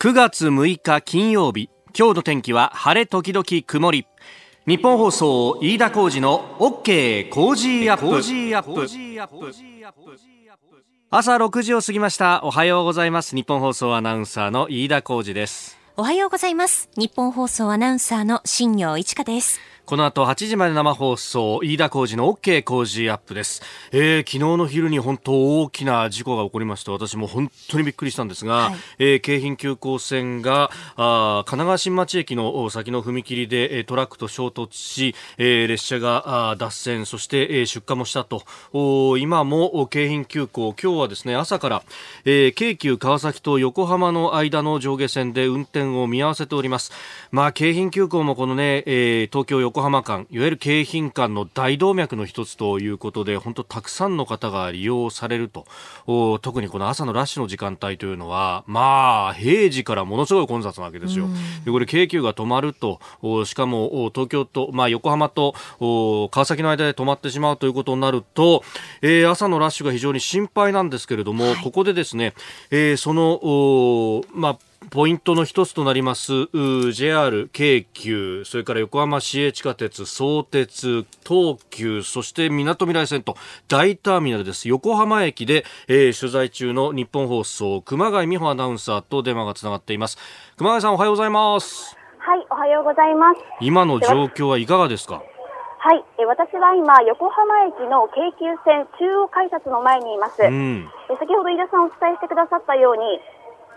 9月6日金曜日今日の天気は晴れ時々曇り。ニッポン放送飯田浩司の OK Cozy Up。朝6時を過ぎました。おはようございます。ニッポン放送アナウンサーの飯田浩司です。おはようございます。ニッポン放送アナウンサーの新行市佳ですこの後8時まで生放送、飯田浩司の OK Cozy Up です。えー、昨日の昼に本当大きな事故が起こりまして、私も本当にびっくりしたんですが、はい、えー、京浜急行線が、あ神奈川新町駅の先の踏切で、えトラックと衝突し、えー、列車があ脱線、そして、えー、出火もしたと、お今も京浜急行、今日はですね、朝から、えー、京急川崎と横浜の間の上下線で運転を見合わせております。まあ、京浜急行もこのね、えー、東京横横浜間いわゆる京浜間の大動脈の一つということで本当たくさんの方が利用されると。特にこの朝のラッシュの時間帯というのはまあ平時からものすごい混雑なわけですよ。でこれ京急が止まるとしかも東京と、まあ、横浜と川崎の間で止まってしまうということになると、えー、朝のラッシュが非常に心配なんですけれども、はい、ここでですね、えー、その、まあポイントの一つとなります JR 京急それから横浜市営地下鉄相鉄東急そしてみなとみらい線と大ターミナルです。横浜駅で、えー、取材中の日本放送熊谷美穂アナウンサーと電話がつながっています。熊谷さんおはようございます。はいおはようございます。今の状況はいかがですか？はい、え私は今、横浜駅の京急線中央改札の前にいます。うん、え先ほど飯田さんお伝えしてくださったように、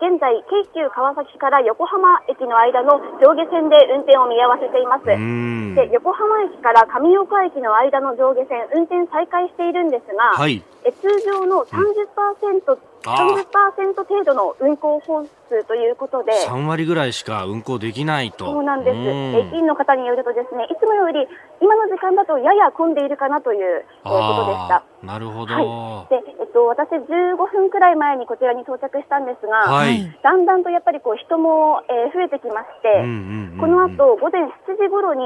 現在、京急川崎から横浜駅の間の上下線で運転を見合わせています。で横浜駅から上岡駅の間の上下線、運転再開しているんですが、はい、え通常の30%、30%程度の運行本数ということで、3割ぐらいしか運行できないと。そうなんです。駅員の方によるとですね、いつもより今の時間だとやや混んでいるかなという、えことでした。なるほど。はい、で、えっと、私15分くらい前にこちらに到着したんですが、はい、だんだんとやっぱりこう人も、えー、増えてきまして、この後午前7時頃に、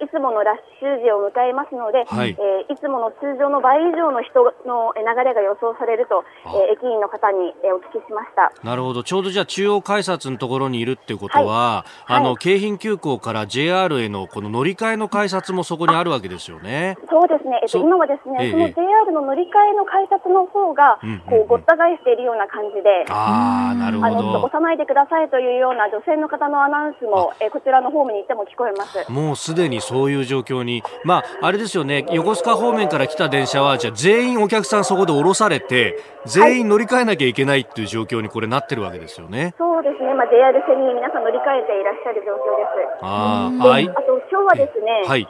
えー、いつものラッシュ時を迎えますので、はい、えー、いつもの通常の倍以上の人の流れが予想されると、えー、駅員の方に、えー、お聞きしました。なるほど。ちょうどじゃあ中央改札のところにいるっていうことは、はい、あの、京浜急行から JR へのこの乗り換えの改札もそこにあるわけですよね。そうですね。えっと、今はですね、その JR の乗り換えの改札の方が、こう、ごった返しているような感じで、ああ、なるほど。押さないでくださいというような女性の方のアナウンスも、えこちらのホームに行っても聞こえます。もうすでにそういう状況に、まあ、あれですよね、横須賀方面から来た電車は、じゃ全員お客さんそこで降ろされて、全員乗り換えなきゃいけないっていう状況にこれなってるわけですよね。そうですね。まあ、JR 線に皆さん乗り換えていらっしゃる状況です。ああ、はい。あと、今日はですね、はい、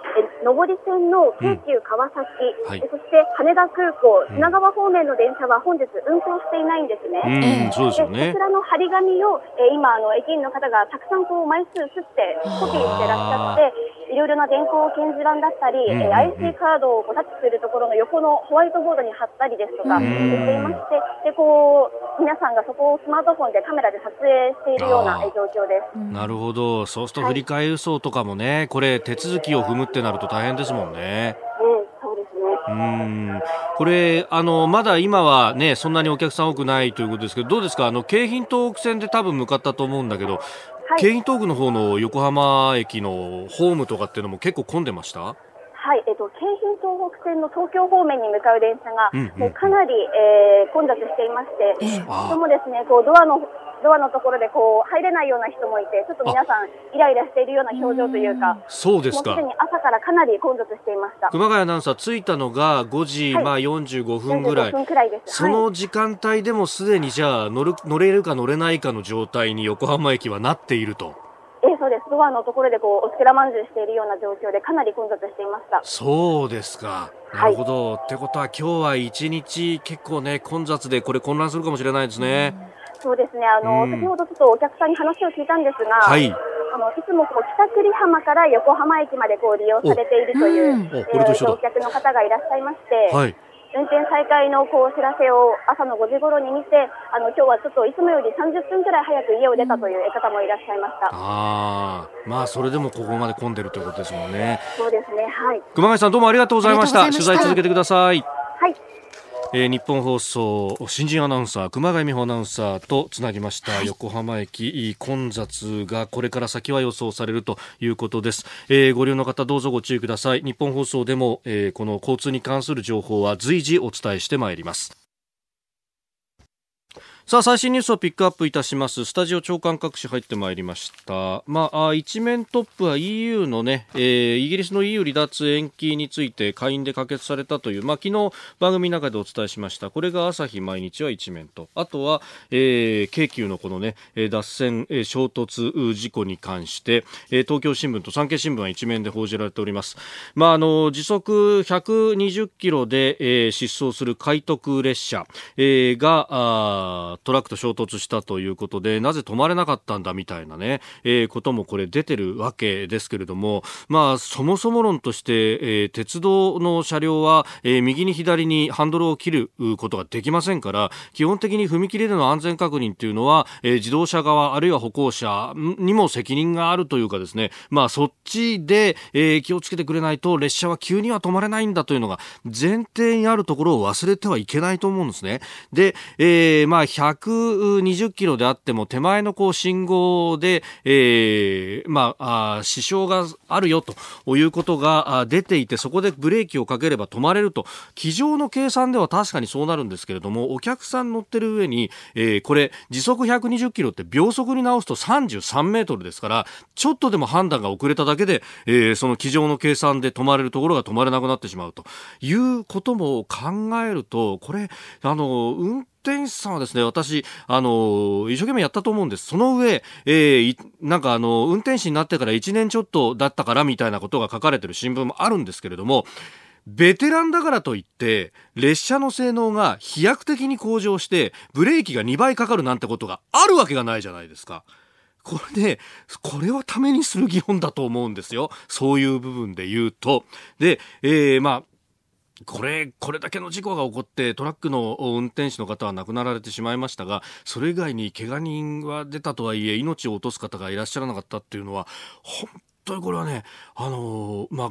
上り線の京急川崎、うん。はい、そして羽田空港、品川方面の電車は本日運行していないんですね。うん、そうですよね。こちらの張り紙を、えー、今、あの、駅員の方がたくさんこう枚数すってコピーしてらっしゃって、いろいろな電光掲示板だったり、うんうんうん、えー、IC カードをこうタッチするところの横のホワイトボードに貼ったりですとか、していまして、で、こう、皆さんがそこをスマートフォンでカメラで撮影しているような状況です。なるほど。そうすると振り替え輸送とかもね、はい、これ手続きを踏むってなると大変ですもんね。うん、これあのまだ今はねそんなにお客さん多くないということですけどどうですか？あの京浜東北線で多分向かったと思うんだけど、はい、京浜東北の方の横浜駅のホームとかっていうのも結構混んでました？はい、えっと、京浜東北線の東京方面に向かう電車が、うんうん、もうかなり、えー、混雑していまして、人もですね、こうドアのドアのところでこう入れないような人もいて、ちょっと皆さん、イライラしているような表情というか、そうですか。すでに朝からかなり混雑していました。熊谷アナウンサー、着いたのが5時、はい、まあ45分ぐらい。らい。その時間帯でもすでにじゃあ乗る、乗れるか乗れないかの状態に横浜駅はなっていると。えー、そうです。ドアのところでこう、おつけらまんじゅうしているような状況で、かなり混雑していました。そうですか。なるほど。はい、ってことは、今日は一日結構ね、混雑で、これ混乱するかもしれないですね。そうですね。あの、うん、先ほどちょっとお客さんに話を聞いたんですが、はい。あの、いつもこう、北栗浜から横浜駅までこう、利用されているという、えー、乗客の方がいらっしゃいまして、はい。運転再開のこうお知らせを朝の5時頃に見て、あの今日はちょっといつもより30分くらい早く家を出たという方もいらっしゃいました。ああ、まあそれでもここまで混んでるということですもんね。そうですね、はい。熊谷さんどうもありがとうございました。取材続けてください。はい。えー、日本放送新人アナウンサー熊谷美穂アナウンサーとつなぎました、はい、横浜駅混雑がこれから先は予想されるということです、えー、ご利用の方どうぞご注意ください。日本放送でも、えー、この交通に関する情報は随時お伝えしてまいりますさあ最新ニュースをピックアップいたします。スタジオ長官各紙入ってまいりました。まあ一面トップは EU のね、えー、イギリスの EU 離脱延期について下院で可決されたというまあ昨日番組の中でお伝えしました。これが朝日毎日は一面と。あとは、えー、京急のこのね脱線衝突事故に関して、東京新聞と産経新聞は一面で報じられております。まああの時速120キロで、えー、疾走する快特列車、えー、がトラックと衝突したということでなぜ止まれなかったんだみたいなね、えー、こともこれ出てるわけですけれども、まあ、そもそも論として、えー、鉄道の車両は、えー、右に左にハンドルを切ることができませんから基本的に踏切での安全確認というのは、えー、自動車側あるいは歩行者にも責任があるというかですね、まあ、そっちで、えー、気をつけてくれないと列車は急には止まれないんだというのが前提にあるところを忘れてはいけないと思うんですね。で、えー、まあ120キロであっても手前のこう信号で、えー、まあ、支障があるよということが出ていてそこでブレーキをかければ止まれると。机上の計算では確かにそうなるんですけれどもお客さん乗ってる上に、えー、これ時速120キロって秒速に直すと33メートルですからちょっとでも判断が遅れただけで、えー、その机上の計算で止まれるところが止まれなくなってしまうということも考えるとこれあの運転手さんはですね、私、あの、一生懸命やったと思うんです。その上、えー、なんかあの、運転士になってから1年ちょっとだったからみたいなことが書かれてる新聞もあるんですけれども、ベテランだからといって、列車の性能が飛躍的に向上して、ブレーキが2倍かかるなんてことがあるわけがないじゃないですか。これで、これはためにする議論だと思うんですよ。そういう部分で言うと。で、えー、まあ、これ、これだけの事故が起こってトラックの運転手の方は亡くなられてしまいましたが、それ以外に怪我人は出たとはいえ、命を落とす方がいらっしゃらなかったっていうのは、本当にこれはね、あのー、まあ、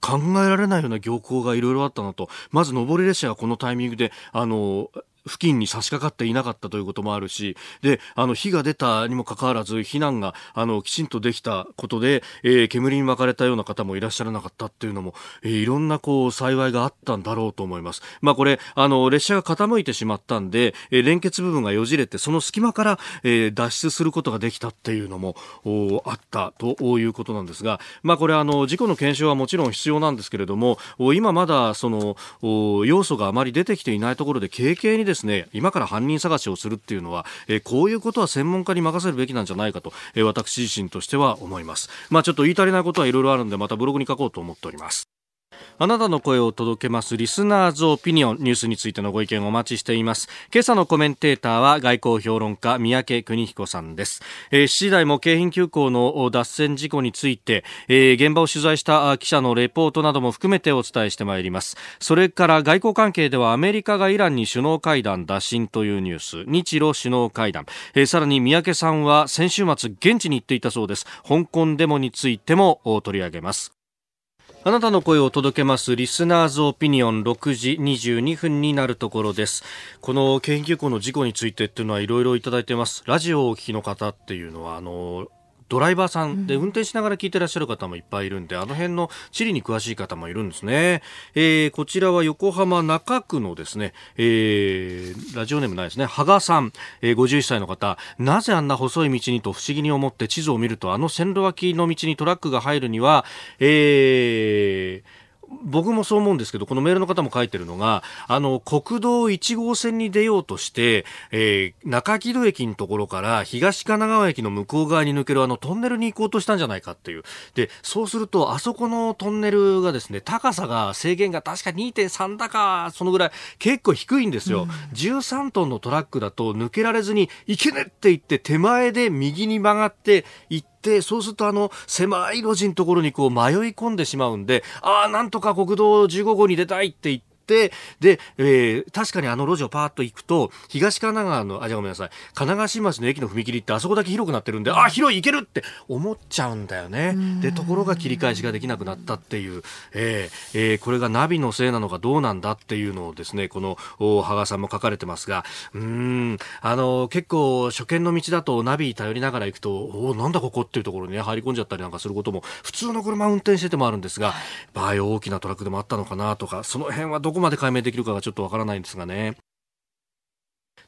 考えられないような行行がいろいろあったなと、まず上り列車がこのタイミングで、あのー、付近に差し掛かっていなかったということもあるし、で、あの、火が出たにもかかわらず、避難が、あの、きちんとできたことで、えー、煙に巻かれたような方もいらっしゃらなかったっていうのも、えー、いろんな、こう、幸いがあったんだろうと思います。まあ、これ、あの、列車が傾いてしまったんで、えー、連結部分がよじれて、その隙間から、えー、脱出することができたっていうのも、おあったということなんですが、まあ、これ、あの、事故の検証はもちろん必要なんですけれども、お今まだ、その、お要素があまり出てきていないところで、軽々にですですね今から犯人探しをするっていうのは、え、こういうことは専門家に任せるべきなんじゃないかと、え、私自身としては思います。まあちょっと言い足りないことはいろいろあるんでまたブログに書こうと思っております。あなたの声を届けますリスナーズオピニオンニュースについてのご意見をお待ちしています。今朝のコメンテーターは外交評論家三宅邦彦さんです。えー、7時台も京浜急行の脱線事故について、えー、現場を取材した記者のレポートなども含めてお伝えしてまいります。それから外交関係ではアメリカがイランに首脳会談打診というニュース、日露首脳会談、えー、さらに三宅さんは先週末現地に行っていたそうです。香港デモについても取り上げます。あなたの声を届けますリスナーズオピニオン6時22分になるところです。この研究校の事故についてっていうのはいろいろいただいてます。ラジオをお聞きの方っていうのは、あの、ドライバーさんで運転しながら聞いてらっしゃる方もいっぱいいるんで、あの辺の地理に詳しい方もいるんですね。えー、こちらは横浜中区のですね、えー、ラジオネームないですね、羽賀さん、えー、51歳の方、なぜあんな細い道にと不思議に思って地図を見ると、あの線路脇の道にトラックが入るには、えー、僕もそう思うんですけど、このメールの方も書いてるのが、あの、国道1号線に出ようとして、えー、中木戸駅のところから東神奈川駅の向こう側に抜けるあのトンネルに行こうとしたんじゃないかっていう。で、そうすると、あそこのトンネルがですね、高さが制限が確か2.3だか、そのぐらい結構低いんですよ。うん、13トンのトラックだと抜けられずに、行けねって言って手前で右に曲がって行って、ってそうするとあの狭い路地のところにこう迷い込んでしまうんでああなんとか国道15号に出たいって言ってってで、えー、確かにあの路地をパーッと行くと東神奈川のあじゃごめんなさい。神奈川新町の駅の踏切ってあそこだけ広くなってるんであ広い行けるって思っちゃうんだよね。でところが切り返しができなくなったっていう、えーえー、これがナビのせいなのかどうなんだっていうのをですねこの羽賀さんも書かれてますが。うん。あの結構初見の道だとナビ頼りながら行くとおなんだここっていうところに、ね、入り込んじゃったりなんかすることも普通の車運転しててもあるんですが場合大きなトラックでもあったのかなとかその辺はどこまで解明できるかがちょっとわからないんですがね。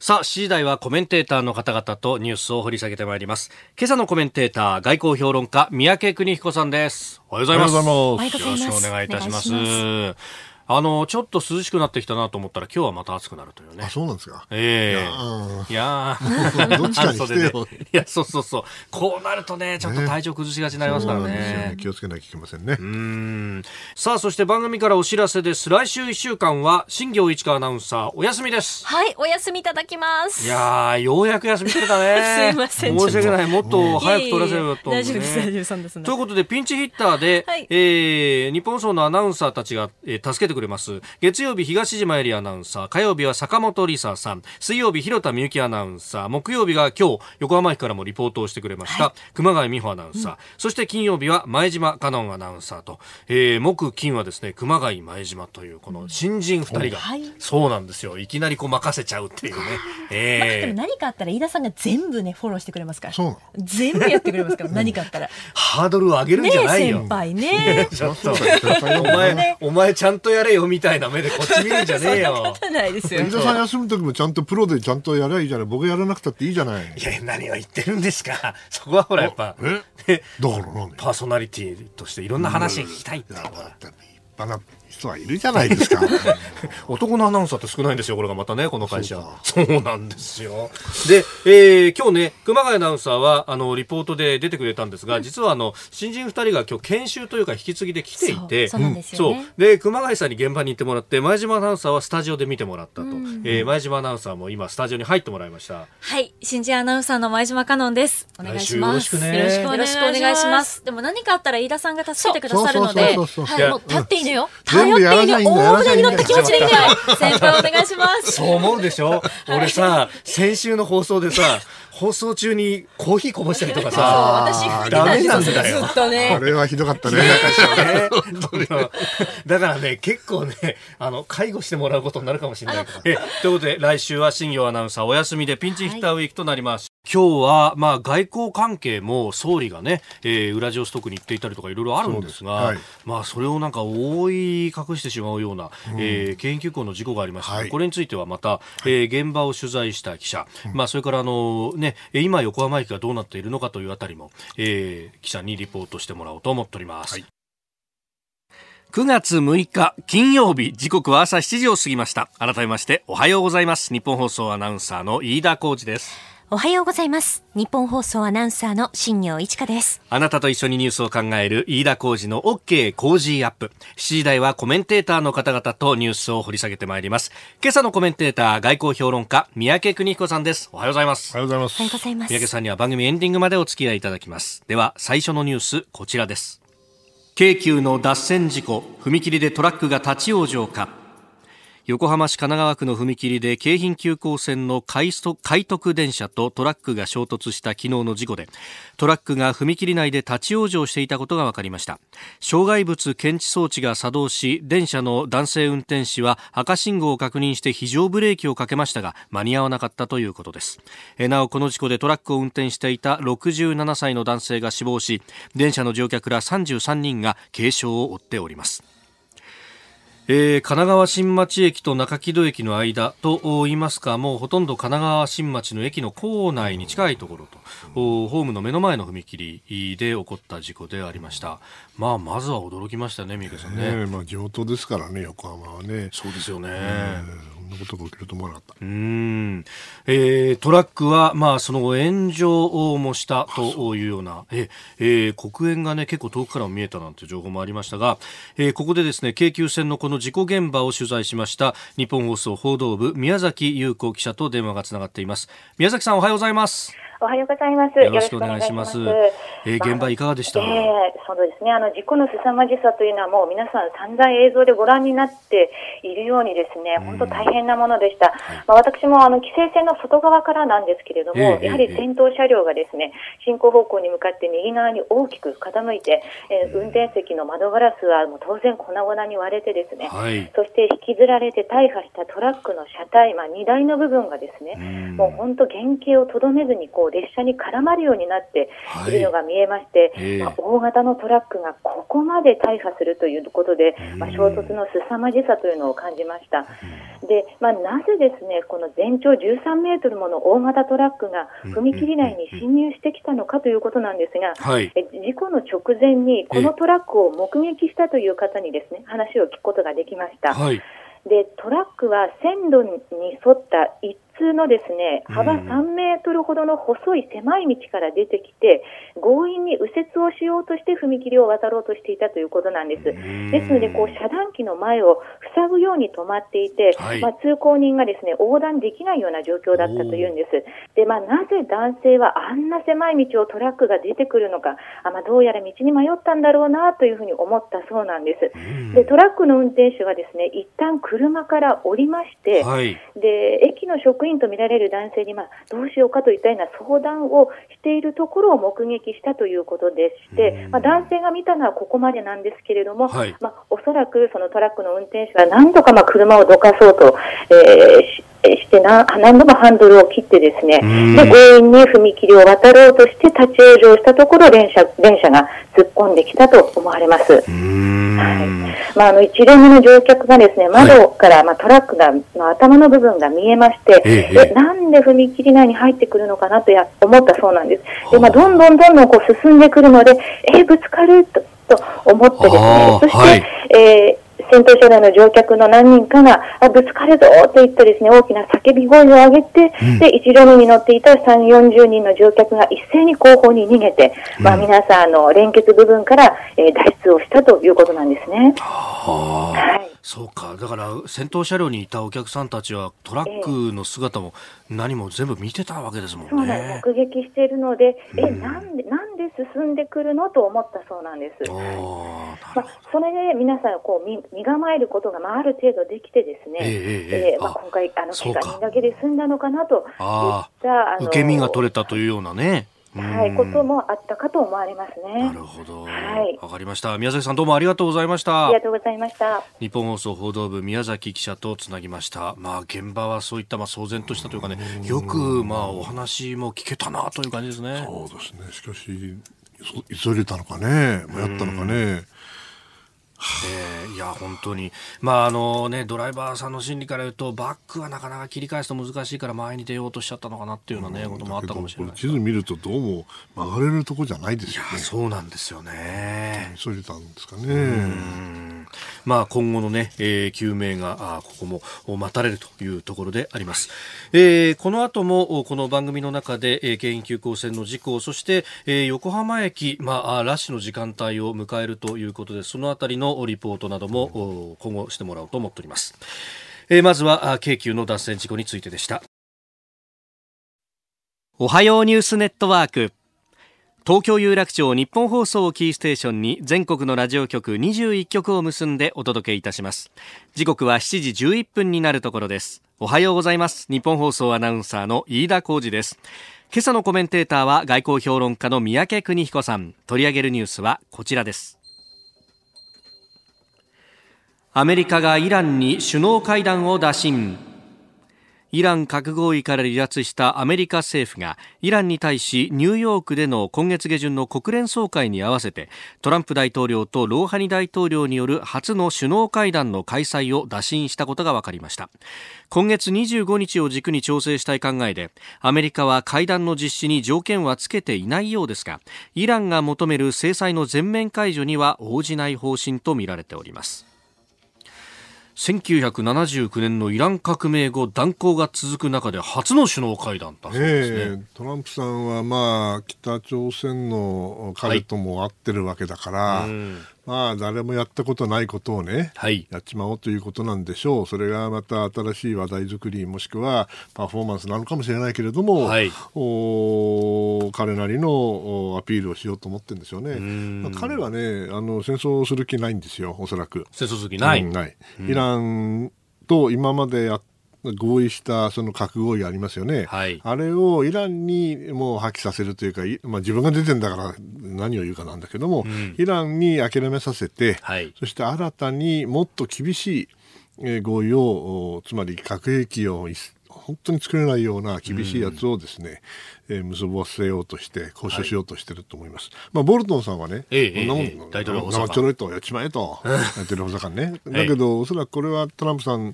さあ、7時台はコメンテーターの方々とニュースを掘り下げてまいります。今朝のコメンテーター、外交評論家、三宅邦彦さんです。おはようございます。おはようございます。よろしくお願いいたします。あの、ちょっと涼しくなってきたなと思ったら、今日はまた暑くなるというね。あ、そうなんですか？ええー、いやー、どっちかにしてよ。いや、そうそうそう。こうなるとね、ちょっと体調崩しがちになりますからね。ね気をつけなきゃいけませんね。うん。さあ、そして番組からお知らせです。来週1週間は、新業市川アナウンサー、お休みです。はい、お休みいただきます。いやー、ようやく休み取れたね。すいません。申し訳ない。もっと早く取らせようと、ね、大丈夫です、大丈夫です。ということで、ピンチヒッターで、はい、えー、日本放のアナウンサーたちが、えー、助けてくれます。月曜日東島エリアナウンサー。火曜日は坂本梨沙さん。水曜日広田美幸アナウンサー。木曜日が今日横浜駅からもリポートをしてくれました、はい、熊谷美穂アナウンサー、うん、そして金曜日は前島香音アナウンサーと、えー、木金はですね熊谷前島というこの新人2人が、はい、そうなんですよ。いきなりこう任せちゃうっていうね、えー、でも何かあったら飯田さんが全部ねフォローしてくれますから。そう。全部やってくれますから何かあったら。ハードルを上げるんじゃないよ、ね、先輩ね。ちょっと。お前お前ちゃんとやれよみたいな目でこっち見るんじゃねえよ。そんなないですよ。飯田さん休む時もちゃんとプロでちゃんとやればいいじゃない。僕やらなくたっていいじゃない。いや、何を言ってるんですか。そこはほらやっぱ。えだからなん パーソナリティとしていろんな話聞きたいって。いや、だって立派な人はいるじゃないですか。男のアナウンサーって少ないんですよこれがまたねこの会社。そうなんですよ。で、えー、今日ね熊谷アナウンサーはあのリポートで出てくれたんですが、うん、実はあの新人2人が今日研修というか引き継ぎで来ていてそう、ね、で熊谷さんに現場に行ってもらって前島アナウンサーはスタジオで見てもらったと、うん、えー、前島アナウンサーも今スタジオに入ってもらいました。はい。新人アナウンサーの前島香音です。お願いします。よろしくね。よろしくお願いします。でも何かあったら飯田さんが助けてくださるので。はい。もう立っていいのよ頼っていいの大船に乗った気持ちでいいね。先輩お願いします。そう思うでしょ？俺さ、先週の放送でさ、放送中にコーヒーこぼしたりとかさ、私ダメなんだよ。ずっとね。これはひどかったね。だからね、結構ね、あの、介護してもらうことになるかもしれない。え、ということで、来週は新業アナウンサーお休みでピンチヒッターウィークとなります。今日は、まあ、外交関係も総理がね、えー、ウラジオストクに行っていたりとかいろいろあるんですが、はい、まあ、それをなんか覆い隠してしまうような、うん、えー、京急行の事故がありました、はい、これについてはまた、えー、現場を取材した記者、まあ、それからあの、ね、今、横浜駅がどうなっているのかというあたりも、えー、記者にリポートしてもらおうと思っております。はい。9月6日金曜日時刻は朝7時を過ぎました。改めましておはようございます。日本放送アナウンサーの飯田浩二ですおはようございます。日本放送アナウンサーの新業一華です。あなたと一緒にニュースを考える飯田浩二の OK 工事アップ。7時台はコメンテーターの方々とニュースを掘り下げてまいります。今朝のコメンテーター、外交評論家、三宅邦彦さんです。おはようございます。おはようございます。おはようございます。三宅さんには番組エンディングまでお付き合いいただきます。では、最初のニュース、こちらです。京急の脱線事故、踏切でトラックが立ち往生か。横浜市神奈川区の踏切で京浜急行線の快徳電車とトラックが衝突した昨日の事故でトラックが踏切内で立ち往生していたことが分かりました。障害物検知装置が作動し電車の男性運転士は赤信号を確認して非常ブレーキをかけましたが間に合わなかったということです。なおこの事故でトラックを運転していた67歳の男性が死亡し電車の乗客ら33人が軽傷を負っております。えー、神奈川新町駅と中木戸駅の間と言いますかもうほとんど神奈川新町の駅の構内に近いところとホームの目の前の踏切で起こった事故でありました。まあまずは驚きましたね三池さんね、ねまあ、地元ですからね横浜はねそうですよね、なことが起きると思わなかった。うん。えー、トラックは、まあ、その炎上もしたというような、ええー、黒煙がね、結構遠くからも見えたなんて情報もありましたが、えー、ここでですね、京急線のこの事故現場を取材しました、日本放送報道部、宮崎優子記者と電話がつながっています。宮崎さん、おはようございます。おおはようございます。よろしくお願いします。ますえー、現場いかがでした、まあ、えー、そうですね。あの、事故の凄まじさというのはもう皆さん散々映像でご覧になっているようにですね、本当大変なものでした。まあ、私もあの、規制線の外側からなんですけれども、えー、やはり先頭車両がですね、進行方向に向かって右側に大きく傾いて、えー、運転席の窓ガラスはもう当然粉々に割れてですね、はい、そして引きずられて大破したトラックの車体、まあ、荷台の部分がですね、もう本当原型をとどめずにこう列車に絡まるようになってい。るのが見えまして、はいまあ、大型のトラックがここまで大破するということで、まあ、衝突の凄まじさというのを感じました。で、まあ、なぜですね、この全長13メートルもの大型トラックが踏切内に侵入してきたのかということなんですが、はい、事故の直前にこのトラックを目撃したという方にですね、話を聞くことができました。はい。でトラックは線路に沿った一通のですね幅3メートルほどの細い狭い道から出てきて強引に右折をしようとして踏切を渡ろうとしていたということなんです。ですのでこう遮断機の前を塞ぐように止まっていて、はい、まあ、通行人がですね横断できないような状況だったというんです。でまあ、なぜ男性はあんな狭い道をトラックが出てくるのか、あまあ、どうやら道に迷ったんだろうなというふうに思ったそうなんです。でトラックの運転手はですね一旦車から降りまして、はい、で駅の職員とみられる男性に、まあ、どうしようかといったような相談をしているところを目撃したということでして、まあ、男性が見たのはここまでなんですけれども、はい、まあ、おそらくそのトラックの運転手は何とかまあ車をどかそうと、えーしてな何度もハンドルを切ってですね、で強引に踏切を渡ろうとして立ち往生したところ電車電車が突っ込んできたと思われます。はい。まあ、あの一連の乗客がですね窓から、まあ、トラックがの頭の部分が見えまして、えなんで踏切内に入ってくるのかなとや思ったそうなんです。でまあ、どんどんどんどんこう進んでくるので、えぶつかるとと思ってですね、そして、はい、えー先頭車両の乗客の何人かがあぶつかるぞといったですね大きな叫び声を上げて、うん、で一両目に乗っていた3、40人の乗客が一斉に後方に逃げて、うん、まあ、皆さんの連結部分から、えー、脱出をしたということなんですね。はい。そうか。だから先頭車両にいたお客さんたちはトラックの姿も何も全部見てたわけですもんね。そうなん目撃しているので、え、なんで、なんで進んでくるのと思ったそうなんです。まあ、それで皆さんこう身身構えることが、まあ、ある程度できてですね、えー、えー、まあ、今回、あの、怪我人だけで済んだのかなといった、受け身が取れたというようなね。はい、こともあったかと思われますね。なるほど。はい。わかりました。宮崎さんどうもありがとうございました。ありがとうございました。日本放送報道部宮崎記者とつなぎました。まあ現場はそういったまあ騒然としたというかね、よくまあお話も聞けたなという感じですね。そうですね。しかし急いでたのかね、迷ったのかね。えー、いや本当に、まああのね、ドライバーさんの心理から言うとバックはなかなか切り返すと難しいから前に出ようとしちゃったのかなっていうような、ね、こともあったかもしれない。地図見るとどうも曲がれるとこじゃないですよね。そうなんですよね。急いでたんですかねまあ今後のね、えー、救命があここも待たれるというところであります、えー、この後もこの番組の中で、えー、京浜急行線の事故そして、えー、横浜駅、まあ、ラッシュの時間帯を迎えるということでそのあたりのリポートなども今後してもらおうと思っております。えー、まずは京急の脱線事故についてでした。おはようニュースネットワーク。東京有楽町日本放送をキーステーションに全国のラジオ局21局を結んでお届けいたします。時刻は7時11分になるところです。おはようございます。日本放送アナウンサーの飯田浩二です。今朝のコメンテーターは外交評論家の三宅邦彦さん。取り上げるニュースはこちらです。アメリカがイランに首脳会談を打診。イラン核合意から離脱したアメリカ政府がイランに対しニューヨークでの今月下旬の国連総会に合わせてトランプ大統領とローハニ大統領による初の首脳会談の開催を打診したことが分かりました。今月25日を軸に調整したい考えでアメリカは会談の実施に条件はつけていないようですがイランが求める制裁の全面解除には応じない方針とみられております。1979年のイラン革命後断交が続く中で初の首脳会談だそうですね、えー、トランプさんはまあ北朝鮮の彼とも会ってるわけだから、はい、まあ、誰もやったことないことをね、はい、やっちまおうということなんでしょう。それがまた新しい話題作り、もしくはパフォーマンスなのかもしれないけれども、はい、お彼なりのアピールをしようと思ってるんでしょうね。まあ、彼はね、あの、戦争する気ないんですよ、おそらく。戦争する気ない、うん、ない。イランと今までやっ合意したその核合意ありますよね、はい、あれをイランにもう破棄させるというか、まあ、自分が出てんだから何を言うかなんだけども、うん、イランに諦めさせて、はい、そして新たにもっと厳しい合意を、つまり核兵器を本当に作れないような厳しいやつをですね、えー、結ばせようとして、交渉しようとしてると思います。はい、まあ、ボルトンさんはね、ええ、こんなもん、ええ、大統領生ちょろいとやっちまえと、やってる補佐官ね。だけど、おそらくこれはトランプさん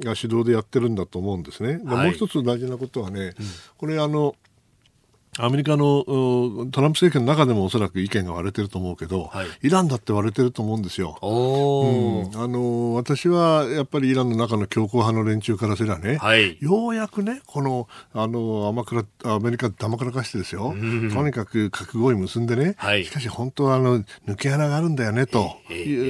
が主導でやってるんだと思うんですね。はい、もう一つ大事なことはね、うん、これあの、アメリカのトランプ政権の中でもおそらく意見が割れてると思うけど、はい、イランだって割れてると思うんですよ。うん、あの私はやっぱりイランの中の強硬派の連中からすればね、はい、ようやくね、このあの甘くらアメリカだまくらかしてですよ、うん、とにかく核合意結んでね、はい、しかし本当はあの抜け穴があるんだよねと、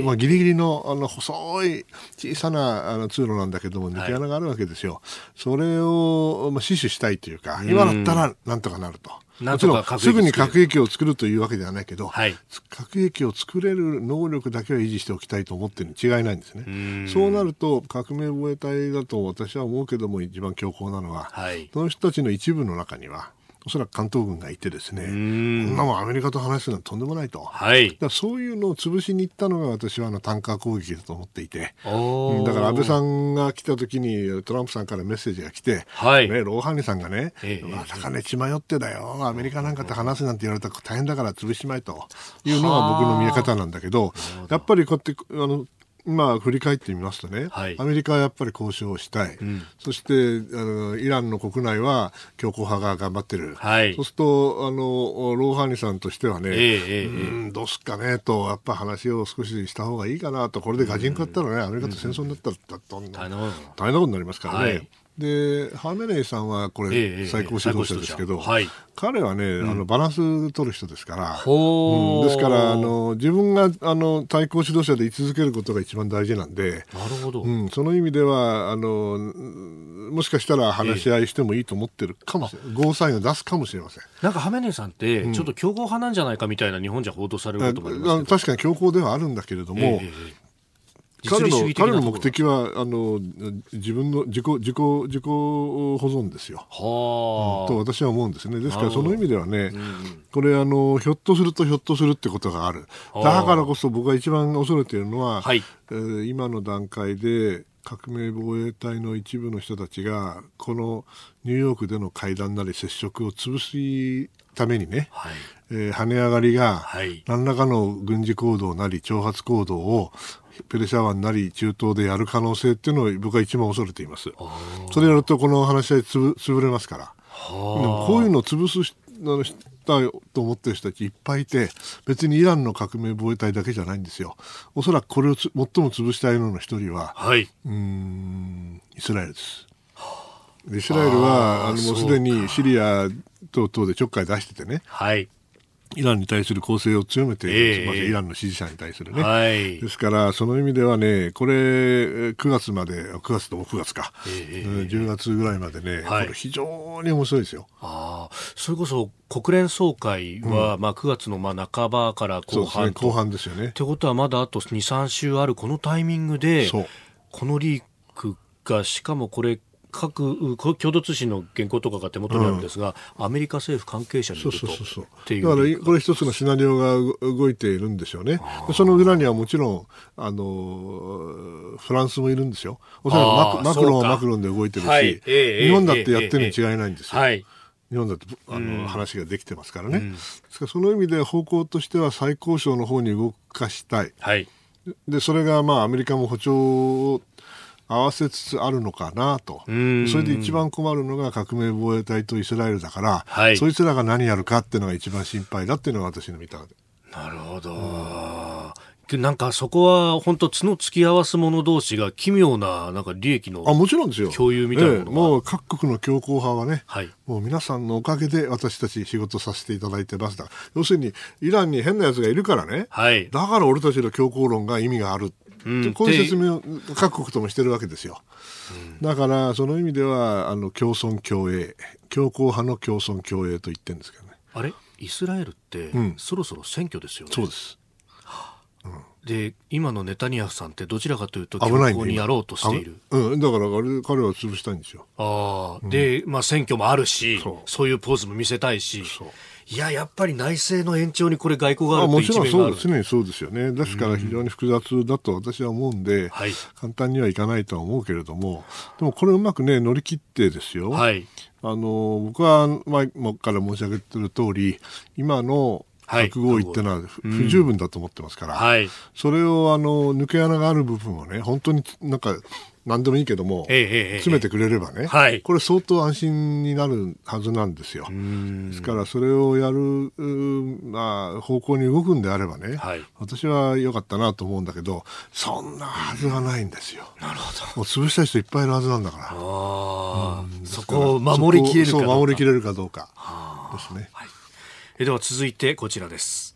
まあ、ギリギリのあの細い小さなあの通路なんだけども、抜け穴があるわけですよ。それを、まあ、死守したいというか、今だったらなんとかなると。もちろんすぐに核兵器を作るというわけではないけど、はい、核兵器を作れる能力だけは維持しておきたいと思ってるに違いないんですね。そうなると革命防衛隊だと私は思うけども一番強硬なのは、はい、その人たちの一部の中にはおそらく関東軍がいてですね、こんなもんアメリカと話すのはとんでもないと、はい、だそういうのを潰しに行ったのが私はあのタンカー攻撃だと思っていて、うん、だから安倍さんが来た時にトランプさんからメッセージが来て、はい。ね、ローハニさんがね、ええ、まさかね、血迷ってだよ、アメリカなんかと話すなんて言われたら大変だから潰しまいというのが僕の見え方なんだけど、やっぱりこうやってあのまあ、振り返ってみますとね、はい、アメリカはやっぱり交渉をしたい、うん、そしてあのイランの国内は強硬派が頑張ってる、はい、そうするとあのローハニさんとしてはね、えうんどうすっかねと、やっぱ話を少しした方がいいかなと、これでガジン買ったらね、アメリカと戦争になったら、大変なことになりますからね。はいでハーメネイさんはこれ、最高指導者ですけど、はい、彼はね、うん、あのバランス取る人ですから、うん、ですからあの自分があの対抗指導者で居続けることが一番大事なんでなるほど、うん、その意味ではあのもしかしたら話し合いしてもいいと思ってるかもしれない、ゴーサインを出すかもしれません。なんかハメネイさんって、ちょっと強硬派なんじゃないかみたいな日本じゃ報道されることもあります確かに強硬ではあるんだけれども、えー彼の彼の目的はあの自分の自己自己自己保存ですよ。はあ、と私は思うんですね。ですからその意味ではね、うん、これあのひょっとするとひょっとするってことがある。だからこそ僕が一番恐れているのは、はい、えー、今の段階で革命防衛隊の一部の人たちがこのニューヨークでの会談なり接触を潰すためにね、はい。えー、跳ね上がりが何らかの軍事行動なり挑発行動をペルシャ湾なり中東でやる可能性っていうのを僕は一番恐れています。それやるとこの話し合いつぶ潰れますから。でもこういうのを潰すしたと思ってる人たちいっぱいいて別にイランの革命防衛隊だけじゃないんですよ。おそらくこれを最も潰したいのの一人は、はい、うんイスラエルです。イスラエルはあのもうすでにシリア等々でちょっかい出しててね、はい、イランに対する攻勢を強めています、え。ー、イランの支持者に対するね、はい、ですから、その意味ではね、これ、9月まで、9月とも9月か、えー、10月ぐらいまでね、はい、これ、非常に面白いですよ。あそれこそ国連総会は、うん、まあ、9月のまあ半ばから後半、ね、後半ですよね。ということは、まだあと2、3週あるこのタイミングで、このリークが、しかもこれ、各共同通信の原稿とかが手元にあるんですが、うん、アメリカ政府関係者によるとそうそうそうだからこれ一つのシナリオが動いているんでしょうね。その裏にはもちろんあのフランスもいるんですよ。おそらくママクロンはマクロンで動いてるし、はい。えー、日本だってやってるに違いないんですよ、はい。日本だってあの、話ができてますからね、うん、ですからその意味で方向としては最高賞の方に動かしたい、はい、でそれがまあアメリカも歩調合わせつつあるのかなと、それで一番困るのが革命防衛隊とイスラエルだから、はい、そいつらが何やるかっていうのが一番心配だっていうのが私の見たなるほど、なんかそこは本当角突き合わす者同士が奇妙ななんか利益のあもちろんですよ。共有みたいなもの、ええ、もう各国の強硬派はね、はい、もう皆さんのおかげで私たち仕事させていただいてます。だ要するにイランに変なやつがいるからね、はい、だから俺たちの強硬論が意味がある、うん、こういう説明を各国ともしてるわけですよ、うん、だからその意味ではあの共存共栄強硬派の共存共栄と言ってるんですけどね。あれ？イスラエルって、うん、そろそろ選挙ですよね。そうです。で今のネタニヤフさんってどちらかというと強硬にやろうとしている。うん、だからあれ彼は潰したいんですよ。あ、うん、で、まあ、選挙もあるしそう。いうポーズも見せたいしいややっぱり内政の延長にこれ外交があるもちろんそう常にそうですよね。ですから非常に複雑だと私は思うんで、うんはい、簡単にはいかないとは思うけれどもでもこれうまくね乗り切ってですよ、はい、あの僕は前から申し上げてる通り今の核合意ってのは不十分だと思ってますから、はい、それをあの抜け穴がある部分をね本当になんか何でもいいけども、詰めてくれればね、はい、これ相当安心になるはずなんですよ。ですからそれをやる、まあ、方向に動くんであればね、はい、私は良かったなと思うんだけど、そんなはずがないんですよ。なるほど。もう潰した人いっぱいいるはずなんだから。あうん、そこを守りきれるかどうか。守りきれるかどうかですね。はいでは続いてこちらです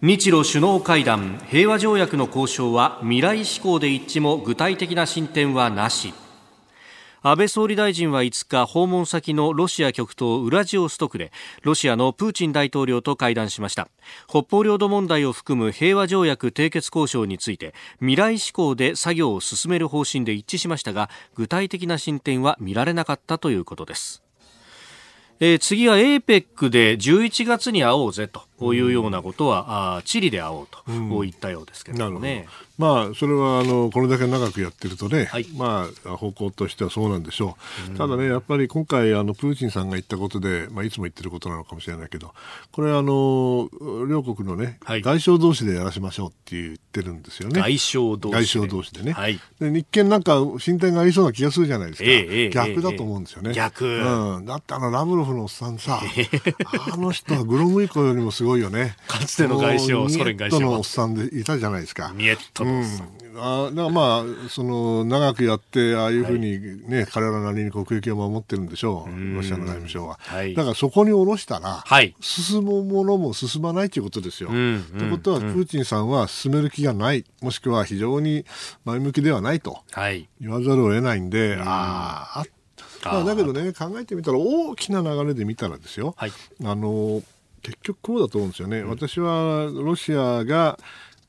日露首脳会談平和条約の交渉は未来志向で一致も具体的な進展はなし。安倍総理大臣は5日訪問先のロシア極東ウラジオストクでロシアのプーチン大統領と会談しました。北方領土問題を含む平和条約締結交渉について未来志向で作業を進める方針で一致しましたが具体的な進展は見られなかったということです。えー、次は APEC で11月に会おうぜと。いうようなことは、うん、あチリで会おうと言ったようですけどもね。うんまあ、それはあのこれだけ長くやってるとね、はい、まあ、方向としてはそうなんでしょう、うん、ただね、やっぱり今回、あのプーチンさんが言ったことで、まあ、いつも言ってることなのかもしれないけど、これ、あの両国のね、はい、外相同士でやらせましょうって言ってるんですよね、外相同士外相同士でね、はい、で日見なんか進展がありそうな気がするじゃないですか、ええ、逆だと思うんですよね、逆、うん、だってあのラブロフのおっさんさ、あの人はグロムイコよりもすごいよね、かつての外相、ソ連外相のおっさんでいたじゃないですか。ミエットの。おっさん、うん。あだまあその長くやってああいうふうにね、はい、彼らなりに国益を守ってるんでしょう。ロシアの外務省は、はい、だからそこに下ろしたら、はい、進むものも進まないということですよ。と、いうことはプーチンさんは進める気がない。もしくは非常に前向きではないと言わざるを得ないんで、ああまあ、だけどね考えてみたら大きな流れで見たらですよ、あの結局こうだと思うんですよね。私はロシアが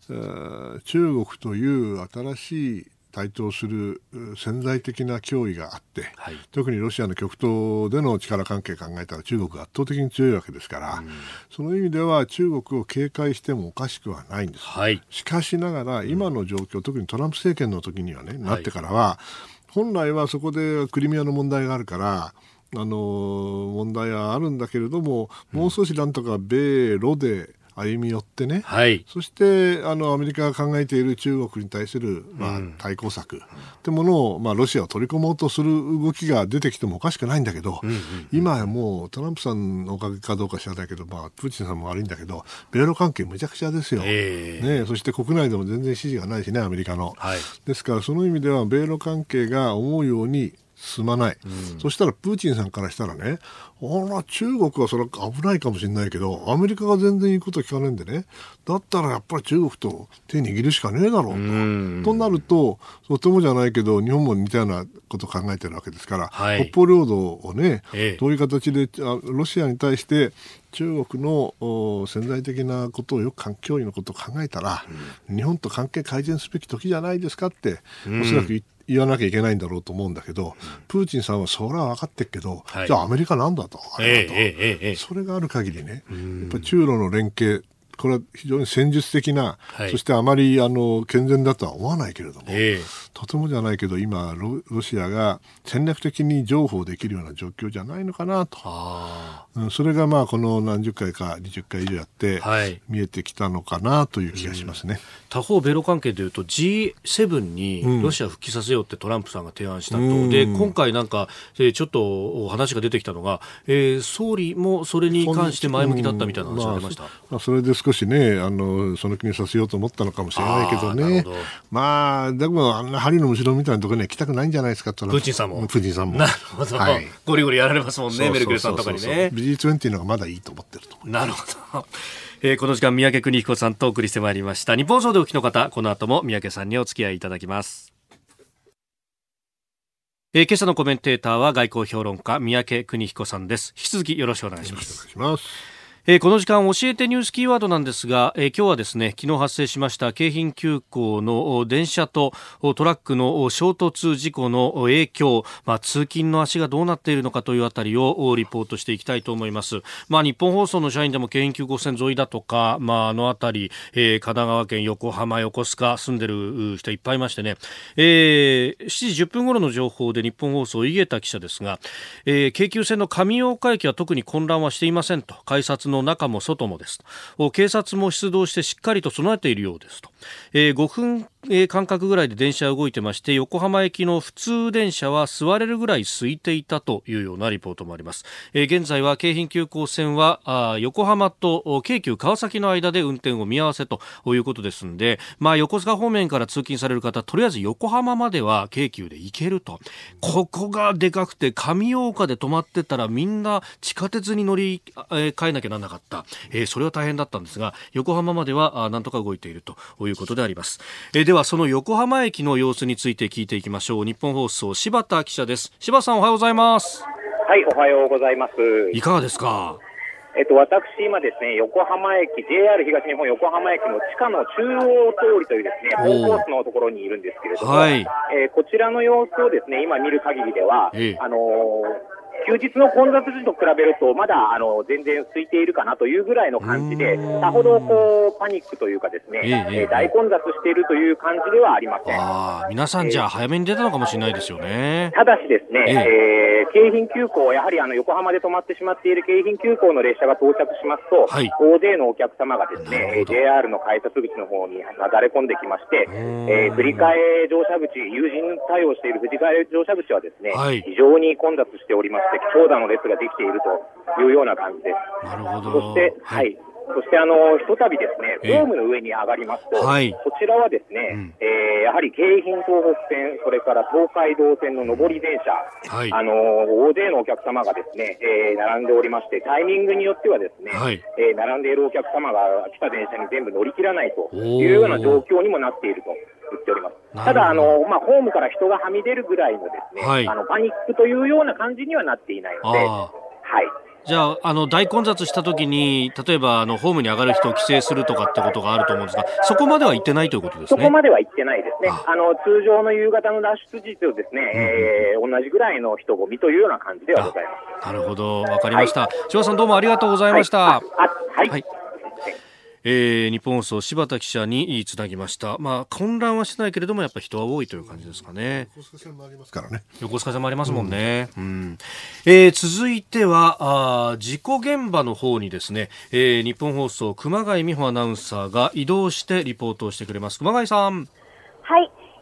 中国という新しい台頭する潜在的な脅威があって、はい、特にロシアの極東での力関係を考えたら中国が圧倒的に強いわけですから、うん、その意味では中国を警戒してもおかしくはないんです、はい、しかしながら今の状況、うん、特にトランプ政権の時にはね、なってからは、本来はそこでクリミアの問題があるからあの問題はあるんだけれども、もう少しなんとか米ロで歩み寄ってね、はい、そしてあのアメリカが考えている中国に対する、まあ、対抗策。ってものを、まあ、ロシアを取り込もうとする動きが出てきてもおかしくないんだけど、うんうんうん、今はもうトランプさんのおかげかどうか知らないけど、まあ、プーチンさんも悪いんだけど米ロ関係むちゃくちゃですよ、えー、ね、そして国内でも全然支持がないしねアメリカの、はい、ですからその意味では米ロ関係が思うように進まない、うん、そしたらプーチンさんからしたらね、あら、中国はそれは危ないかもしれないけど、アメリカが全然言うこと聞かないんでね、だったらやっぱり中国と手握るしかねえだろうと。うん、となると、とてもじゃないけど、日本も似たようなことを考えてるわけですから、はい、北方領土をね、ええ、どういう形でロシアに対して中国の潜在的なことをよく脅威のことを考えたら、うん、日本と関係改善すべき時じゃないですかって、おそらく言って、言わなきゃいけないんだろうと思うんだけど、プーチンさんはそれは分かってるけど、はい、じゃあアメリカなんだと、あれだと、えええ、それがある限りね、やっぱ中ロの連携、これは非常に戦術的な、はい、そしてあまりあの健全だとは思わないけれども、えー、とてもじゃないけど今ロ、ロシアが戦略的に譲歩できるような状況じゃないのかなと、うん、それがまあこの何十回か20回以上やって、はい、見えてきたのかなという気がしますね、うん、他方、米ロ関係でいうと G7 にロシア復帰させようってトランプさんが提案したと、うん、で今回なんか、えー、ちょっと話が出てきたのが、えー、総理もそれに関して前向きだったみたいな話が出ました。まあ、それで少少しね、あの、その気にさせようと思ったのかもしれないけどね。どまあ、でも、あんな針の後ろみたいなところには来たくないんじゃないですか、プーチンさんも。プーチンさんも。なるほど。はい、ゴリゴリやられますもんね、メルケルさんとかにね。BG20 のがまだいいと思ってると。なるほど。えー、この時間、三宅邦彦さんとお送りしてまいりました。日本総でお聞きの方、この後も三宅さんにお付き合いいただきます。えー、今朝のコメンテーターは外交評論家三宅邦彦さんです。引き続きよろしくお願いします。えー、この時間教えてニュースキーワードなんですが、えー、今日はですね昨日発生しました京浜急行の電車とトラックの衝突事故の影響、まあ、通勤の足がどうなっているのかというあたりをリポートしていきたいと思います、まあ、日本放送の社員でも京浜急行線沿いだとか、まあ、あのあたり、えー、神奈川県横浜横須賀住んでる人いっぱいいましてね、えー、7時10分頃の情報で日本放送井桁記者ですが、えー、京急線の上大岡駅は特に混乱はしていませんと改札の中も外もです。警察も出動してしっかりと備えているようですと、えー、5分えー、間隔ぐらいで電車動いてまして横浜駅の普通電車は座れるぐらい空いていたというようなリポートもあります、えー、現在は京浜急行線はあ横浜と京急川崎の間で運転を見合わせということですので、まあ、横須賀方面から通勤される方とりあえず横浜までは京急で行けると。ここがでかくて上大岡で止まってたらみんな地下鉄に乗り、えー、えなきゃならなかった、えー、それは大変だったんですが横浜まではあなんとか動いているということであります、えーではその横浜駅の様子について聞いていきましょう。日本放送柴田記者です。柴田さんおはようございます。はいおはようございます。いかがですか？えっと、私、今ですね、横浜駅、JR 東日本横浜駅の地下の中央通りというですね、コースのところにいるんですけれども、はい、えー、こちらの様子をですね、今見る限りでは、ええ、あのー休日の混雑時と比べると、まだあの全然空いているかなというぐらいの感じで、さほどこうパニックというか、ですね、ええ大混雑しているという感じではありません。あ皆さん、じゃあ、早めに出たのかもしれないですよね。ただしですね、えー、京浜急行、やはりあの横浜で止まってしまっている京浜急行の列車が到着しますと、はい、大勢のお客様がですね、JR の改札口の方になだれ込んできまして、えー、振り替え乗車口、友人対応している振り替え乗車口はですね、はい、非常に混雑しておりまして、長蛇の列ができているというような感じです。なるほど。そして、はい、そしてあの、ひとたびですね、ホームの上に上がりますと、はい、こちらはですね、うん、えー、やはり京浜東北線、それから東海道線の上り電車、はい、あの、大勢のお客様がですね、えー、並んでおりまして、タイミングによってはですね、はい、えー、並んでいるお客様が来た電車に全部乗り切らないというような状況にもなっていると。言っております。ただ、あの、まあ、ホームから人がはみ出るぐらいのですね、はい、あの、パニックというような感じにはなっていないので、はい。じゃあ、あの、大混雑した時に、例えば、あの、ホームに上がる人を規制するとかってことがあると思うんですが、そこまでは行ってないということですね。そこまでは行ってないですね。あの、通常の夕方の脱出時とですね、うん、えー、同じぐらいの人混みというような感じではございます。なるほど、わかりました。はい、さんどうもありがとうございました。はい。はい、はいえー、日本放送柴田記者につなぎました。まあ混乱はしてないけれどもやっぱ人は多いという感じですかね。横須賀線もありますからね。横須賀線もありますもんね。うん。うん、えー、続いてはあ事故現場の方にですね、えー、日本放送熊谷美穂アナウンサーが移動してリポートをしてくれます。熊谷さん。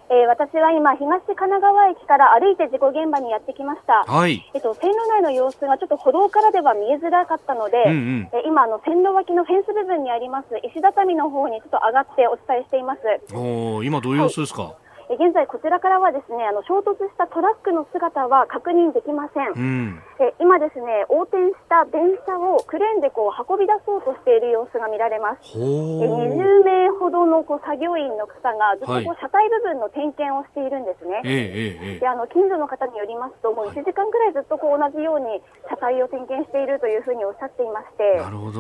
はい。えー、私は今、東神奈川駅から歩いて事故現場にやってきました。はい。えっと、線路内の様子がちょっと歩道からでは見えづらかったので、うんうん、えー、今、あの、線路脇のフェンス部分にあります石畳の方にちょっと上がってお伝えしています。お今どういう様子ですか、はい現在、こちらからはですねあの衝突したトラックの姿は確認できません、うん、え今、ですね横転した電車をクレーンでこう運び出そうとしている様子が見られます。え20名ほどのこう作業員の方がずっとこう車体部分の点検をしているんですね、はい、であの近所の方によりますともう1時間ぐらいずっとこう同じように車体を点検しているというふうにおっしゃっていましてなるほど。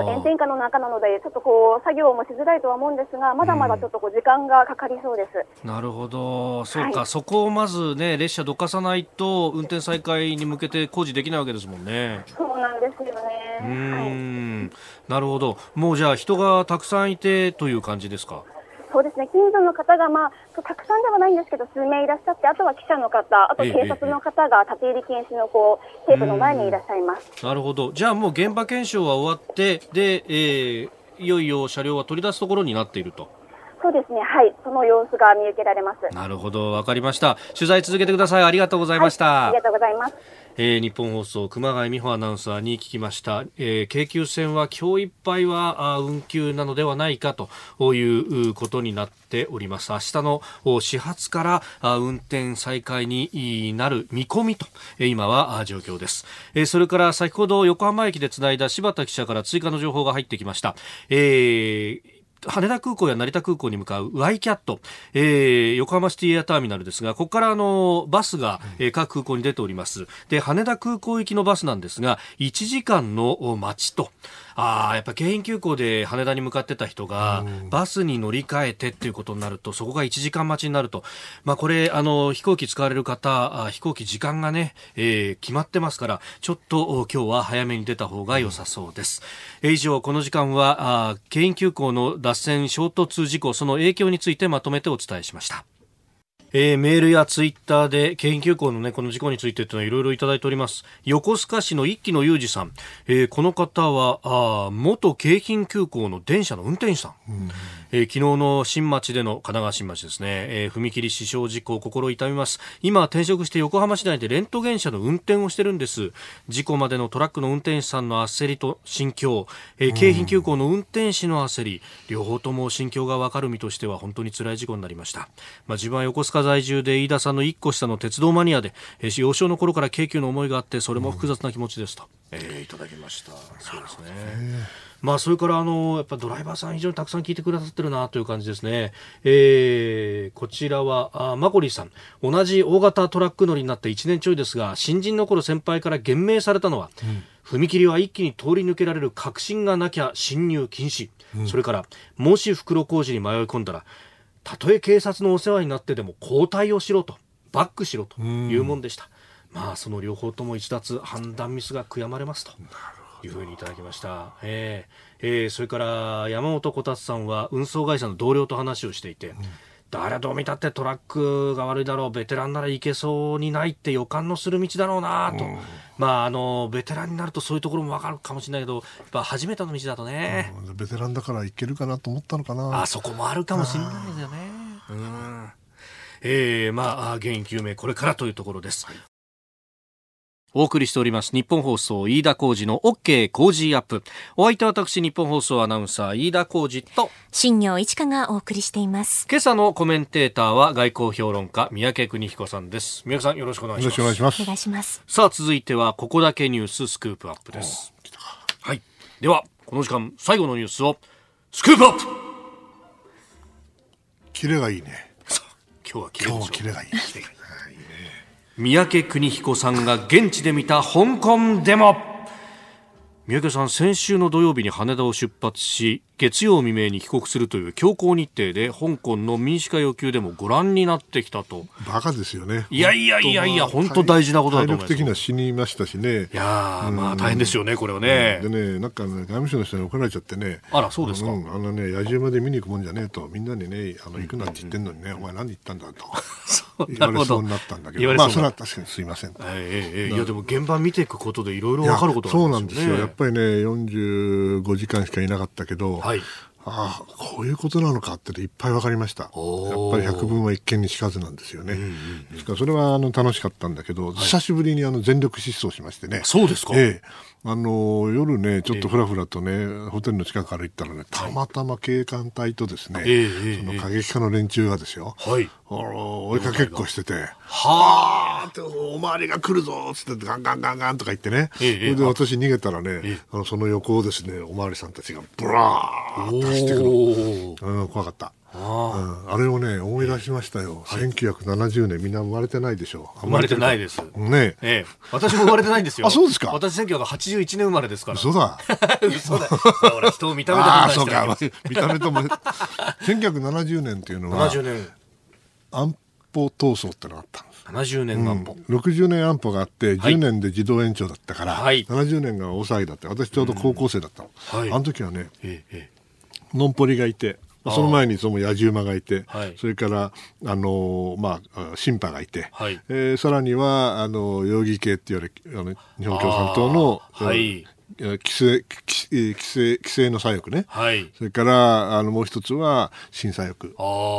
あの炎天下の中なのでちょっとこう作業もしづらいとは思うんですがまだまだちょっとこう時間がかかりそうです。うん、なるほど、そうか、はい、そこをまずね、列車どかさないと、運転再開に向けて工事できないわけですもんね。そうなんですよね。うん、はい、なるほど。もうじゃあ、人がたくさんいてという感じですか？そうですね、近所の方が、まあ、たくさんではないんですけど、数名いらっしゃって、あとは記者の方、あと警察の方が立ち入り禁止のこうテープの前にいらっしゃいます。なるほど。じゃあもう現場検証は終わって、で、えー、いよいよ車両は取り出すところになっていると。そうですね、はい、その様子が見受けられます。なるほど、わかりました。取材続けてください。ありがとうございました。はい、ありがとうございます。えー、日本放送熊谷美穂アナウンサーに聞きました、えー、京急線は今日いっぱいは運休なのではないかということになっております明日の始発から運転再開になる見込みと今は状況です、えー、それから先ほど横浜駅でつないだ柴田記者から追加の情報が入ってきました、えー羽田空港や成田空港に向かうワイキャット、えー、横浜シティエアターミナルですが、ここからあの、バスが、えー、各空港に出ております。で、羽田空港行きのバスなんですが、1時間の待ちと、ああ、やっぱ京浜急行で羽田に向かってた人が、バスに乗り換えてっていうことになると、そこが1時間待ちになると。まあこれ、あの、飛行機使われる方、飛行機時間がね、えー、決まってますから、ちょっと今日は早めに出た方が良さそうです。えー、以上、この時間は、あ京浜急行の脱線衝突事故、その影響についてまとめてお伝えしました。えー、メールやツイッターで京浜急行のねこの事故についてというのはいろいろいただいております。横須賀市の一木の裕二さん、えー、この方はあ元京浜急行の電車の運転手さん、うん。えー、昨日の新町での神奈川新町ですね、えー、踏切死傷事故心痛みます。今転職して横浜市内でレントゲン車の運転をしてるんです。事故までのトラックの運転手さんの焦りと心境、えー、京浜急行の運転手の焦り。両方とも心境が分かる身としては本当に辛い事故になりました、まあ、自分は横須賀在住で飯田さんの一個下の鉄道マニアで、えー、幼少の頃から京急の思いがあってそれも複雑な気持ちですと、えー、いただきました。そうですねまあ、それからあのやっぱドライバーさん非常にたくさん聞いてくださってるなという感じですね。えー、こちらはあマコリーさん。同じ大型トラック乗りになって1年ちょいですが新人の頃先輩から言命されたのは、うん、踏切は一気に通り抜けられる確信がなきゃ進入禁止、うん、それからもし袋小路に迷い込んだらたとえ警察のお世話になってでも交代をしろと。バックしろというもんでした。まあその両方とも一脱判断ミスが悔やまれますと。いうふうにいただきました。えー、えー、それから山本小達さんは運送会社の同僚と話をしていて、うん、誰どう見たってトラックが悪いだろう、ベテランならいけそうにないって予感のする道だろうなと、うん、まあ、あのベテランになるとそういうところも分かるかもしれないけど、やっぱ初めての道だとね、うん、ベテランだからいけるかなと思ったのかな。あそこもあるかもしれないですよね。うんえー、まあ、原因究明これからというところです。はいお送りしております。日本放送飯田浩二の OK 工事アップ。お相手は私日本放送アナウンサー飯田浩二と新業一華がお送りしています。今朝のコメンテーターは外交評論家三宅邦彦さんです。三宅さんよろしくお願いします。よろしくお願いします。お願いします。さあ続いてはここだけニューススクープアップです。はい。ではこの時間最後のニュースをスクープアップ。キレがいいね。今日はキレがいい。キレがいい三宅邦彦さんが現地で見た香港デモ。三宅さん先週の土曜日に羽田を出発し月曜未明に帰国するという強行日程で香港の民主化要求でもご覧になってきたと。バカですよね。いやいやいやいや本当大事なことだと思います。体力的には死にましたしね。いやまあ大変ですよねこれはね、でねなんか、ね、外務省の人に怒られちゃってね。あらそうですか、うん、あのね野獣まで見に行くもんじゃねえとみんなにねあの行くなんて言ってんのにね、お前何言ったんだと。言われそうになったんだけど。まあそれは確かにすいません、えーえー、いやでも現場見ていくことでいろいろ分かることそうなんですよ。やっぱりね45時間しかいなかったけど、はい、ああこういうことなのかっていっぱい分かりました。やっぱり百分は一見にしかずなんですよね、うんうんうん、ですからそれはあの楽しかったんだけど、はい、久しぶりにあの全力疾走しましてね。そうですか、ええ。あの夜ね、ちょっとふらふらとね、えー、ホテルの近くから行ったらね、たまたま警官隊とですね、えー、その過激派の連中がですよ、はい、追いかけっこしてて、はあ。っておまわりが来るぞっつってガンガンガンガンとか言ってね、えー、それで私逃げたらね、あのその横をですね、おまわりさんたちがブラーッと走ってくる、うん、怖かった。あ,、うん、あれをね思い出しましたよ、はい、1970年みんな生まれてないでしょう。生まれてないです。ね。ええ。私も生まれてないんですよ。あそうですか？私1981年生まれですから。嘘だ。嘘だ。俺人を見た目とあそうか。見た目とも 1970年っていうのは70年安保闘争ってのがあったんです。70年安保、うん、60年安保があって10年で自動延長だったから、はい、70年が大騒ぎだって私ちょうど高校生だったの、はい、あの時はね、ええ、ノンポリがいてその前にその野獣馬がいて、はい、それからあのまあ審判がいて、はい、えー、さらにはあの容疑系って言われあの日本共産党の、はい、規制規制規制の左翼ね、はい、それからあのもう一つは新左翼。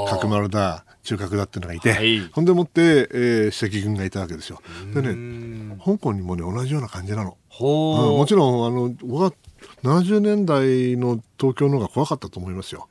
角丸だ中核だっていうのがいて、はい、ほんでもって、えー、赤軍がいたわけですよ。でね香港にもね同じような感じなの。うん、もちろんあの僕は70年代の東京の方が怖かったと思いますよ。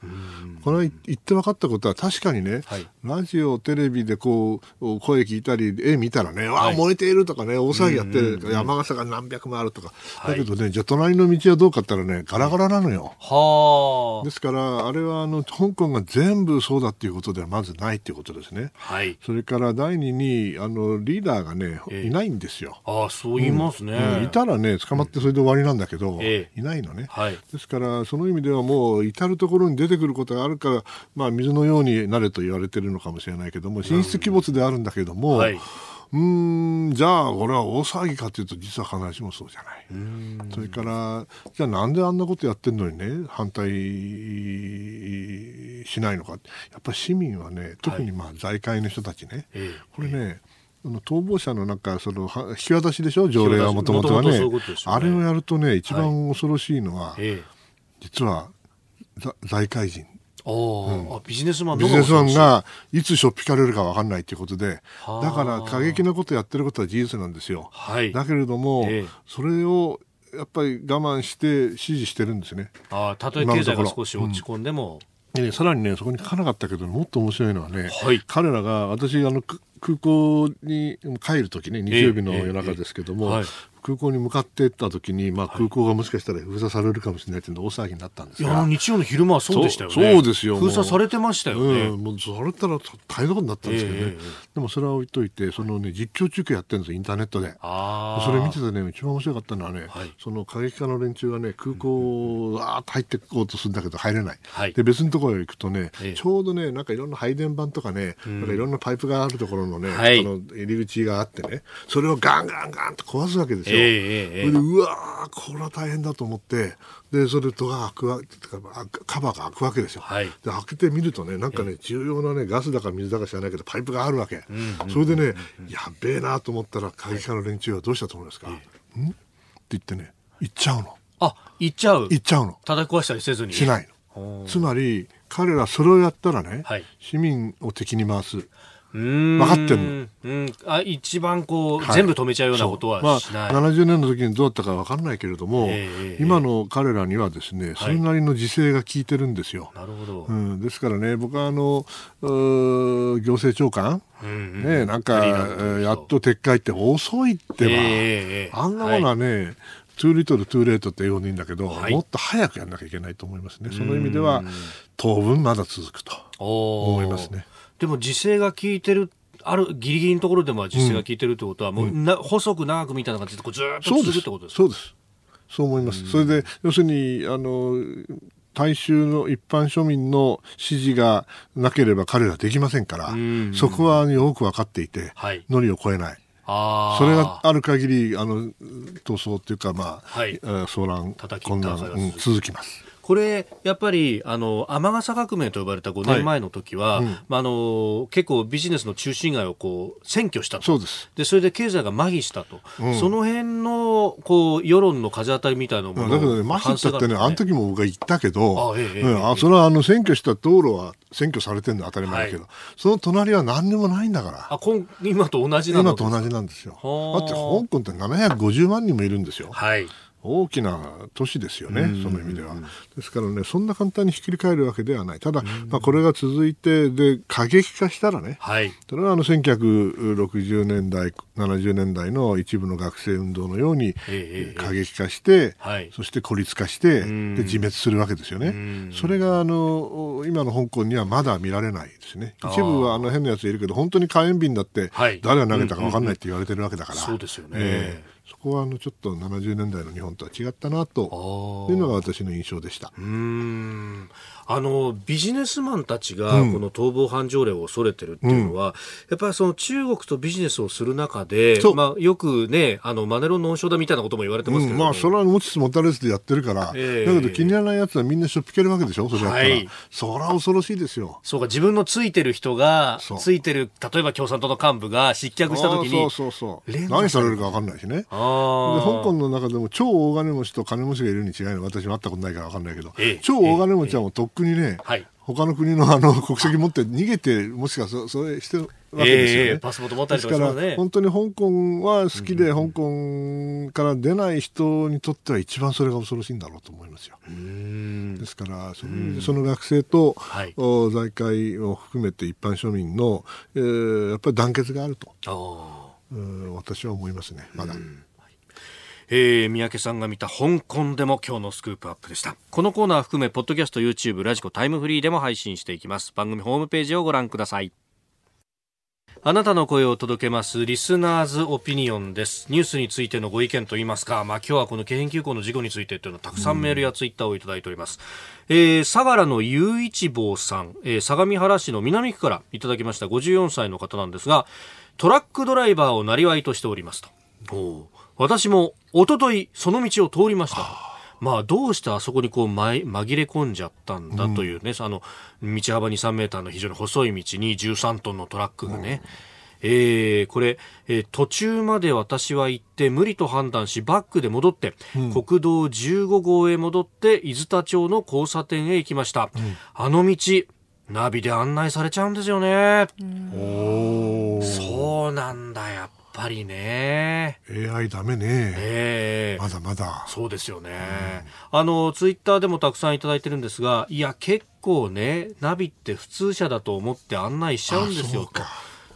これ言って分かったことは確かにね、はい、ラジオ、テレビでこう声聞いたり絵見たらね、はい、わあ燃えているとかね大騒ぎやって、山笠が何百もあるとか、だけどねじゃあ隣の道はどうかったらねガラガラなのよ。はですからあれはあの香港が全部そうだっていうことではまずないっていうことですね。はい、それから第二にあのリーダーがね、えー、いないんですよ。あそう言いますね、うん、いたらね捕まってそれで終わりなんだけど、えー、いないのね。はい、ですからその意味ではもう至る所に出てくることがあるから、まあ、水のようになれと言われてるのかもしれないけども神出鬼没であるんだけども、はい、うんじゃあこれは大騒ぎかというと実は必ずしもそうじゃない。それからじゃあなんであんなことやってるのにね反対しないのか。やっぱり市民はね特にまあ財界の人たちね、はい、これね、逃亡者のなんかその引き渡しでしょ？条例はもともとはね、ね、あれをやるとね一番恐ろしいのは、はい、実は財界人。うん、ビジネスマンビジネスマンがいつしょっぴかれるか分かんないということで。だから過激なことやってることは事実なんですよ、はい、だけれども、えそれをやっぱり我慢して支持してるんですね。あたとえ経済が少し落ち込んでも、うん、さらにねそこに書かなかったけどもっと面白いのはね、はい、彼らが私あの空港に帰るときね日曜日の夜中ですけども、え。はい、空港に向かっていった時に、まあ、空港がもしかしたら封鎖されるかもしれないというの大騒ぎになったんですが。いや日曜の昼間はそうでしたよね。そうですよ封鎖されてましたよね、うん、もうそれたら大変なことになったんですけどね、えー、でもそれは置いといてその、ね、実況中継やってるんですインターネットで。それ見ててね一番面白かったのはね、はい、その過激化の連中がね空港わーっと入っていこうとするんだけど入れない、はい、で別のところへ行くとね、えー、ちょうどねなんかいろんな配電盤とかね、うん、なんかいろんなパイプがあるところのね、はい、その入り口があってねそれをガンガンガンと壊すわけですよ、えーでうわこれは大変だと思ってでそれとが開くわカバーが開くわけですよ、はい、で開けてみるとねなんかね重要なねガスだか水だか知らないけどパイプがあるわけ、うん、それでね、やべえなと思ったら過激派の連中はどうしたと思いますか、はい、ん？って言ってね行っちゃうの。あ行っちゃう？行っちゃうの。叩き壊したりせずに？しないの。つまり彼らそれをやったらね、はい、市民を敵に回す分かってるうん、あ一番こう、はい、全部止めちゃうようなことはしない、まあ、70年の時にどうだったか分からないけれども、えー、今の彼らにはですねそれなりの自制が効いてるんですよ。なるほど、うん、ですからね僕はあの行政長官、うんうん、ね、なんかやっと撤回って遅いってば、えー、あんなものはね、はい。 Too little, too late って英語でいいんだけど、はい、もっと早くやらなきゃいけないと思いますね。その意味では、当分まだ続くと思いますね。でも時勢が効いてるあるギリギリのところでも時勢が効いてるってことは、うん、もうな細く長くみたいな感じでこうずっと続くってことですか？そうです。そう思います、それで要するにあの大衆の一般庶民の支持がなければ彼らできませんから、そこはよく分かっていて、はい、のりを超えない。それがある限りあの闘争っていうか、まあはい、騒乱混乱、うん、続きます。これ、やっぱり、あの、雨傘革命と呼ばれた5年前の時は、はいうん、まあ、あの、結構ビジネスの中心街をこう、占拠したと。そうです。で、それで経済が麻痺したと。うん、その辺の、こう、世論の風当たりみたいなものだけどね、麻痺したってね、あの時も僕は言ったけど、あ、ええ、うん、あそれはあの、占拠した道路は占拠されてるのは当たり前だけど、はい、その隣は何にもないんだから。あ、今今と同じなの今と同じなんですよ。だって香港って750万人もいるんですよ。はい。大きな都市ですよね、その意味では。ですからね、そんな簡単にひっくり返るわけではない。ただ、まあ、これが続いて、で、過激化したらね、はい、それはあの1960年代、70年代の一部の学生運動のように過激化して、はい、そして孤立化して、で、自滅するわけですよね。それが、あの、今の香港にはまだ見られないですね。一部はあの変なやついるけど、本当に火炎瓶だって、誰が投げたか分かんないって言われてるわけだから。そうですよね。えーそこはあのちょっと70年代の日本とは違ったなというのが私の印象でした。うんあのビジネスマンたちがこの逃亡犯条例を恐れてるっていうのは、うん、やっぱりその中国とビジネスをする中で、まあ、よくね、あのマネロンの温床だみたいなことも言われてますけど、うん、まあ、それは持ちつ持たれずでやってるから、えー、だけど気にならないやつはみんなしょっぴけるわけでしょ、それはい、それは恐ろしいですよ。そうか、自分のついてる人が、ついてる、例えば共産党の幹部が失脚したときに、そうそうそう。何されるか分かんないしね、香港の中でも超大金持ちと金持ちがいるに違いない。私も会ったことないから分かんないけど、ええ、超大金持ちはもうとっくにね、え他の国のあの 国籍持って逃げて、もしかそそれしてるわけですよね。えー、パスポート持ったりとか、ね、ですから、本当に香港は好きで、香港から出ない人にとっては一番それが恐ろしいんだろうと思いますよ。ですから、そのその学生と、はい、財界を含めて一般庶民の、えー、やっぱり団結があると、私は思いますね、まだ。えー、三宅さんが見た香港でも今日のスクープアップでした。このコーナー含めポッドキャスト YouTube ラジコタイムフリーでも配信していきます。番組ホームページをご覧ください。あなたの声を届けますリスナーズオピニオンです。ニュースについてのご意見といいますか、まあ今日はこの京浜急行の事故についてというのはたくさんメールやツイッターをいただいております。うん、えー、相良の雄一坊さん、えー、相模原市の南区からいただきました。54歳の方なんですが、トラックドライバーをなりわいとしておりますと。私も一昨日その道を通りました。まあ、どうしてあそこにこう紛れ込んじゃったんだというね、うん、あの道幅2、3メーターの非常に細い道に13トンのトラックがね、うん、えー、これ、えー、途中まで私は行って無理と判断しバックで戻って、うん、国道15号へ戻って伊豆田町の交差点へ行きました、あの道ナビで案内されちゃうんですよね。そうなんだやっぱりね。AI ダメね。ええー、まだまだ。そうですよね。うん、あの、ツイッターでもたくさんいただいてるんですが、いや、結構ね、ナビって普通車だと思って案内しちゃうんですよ。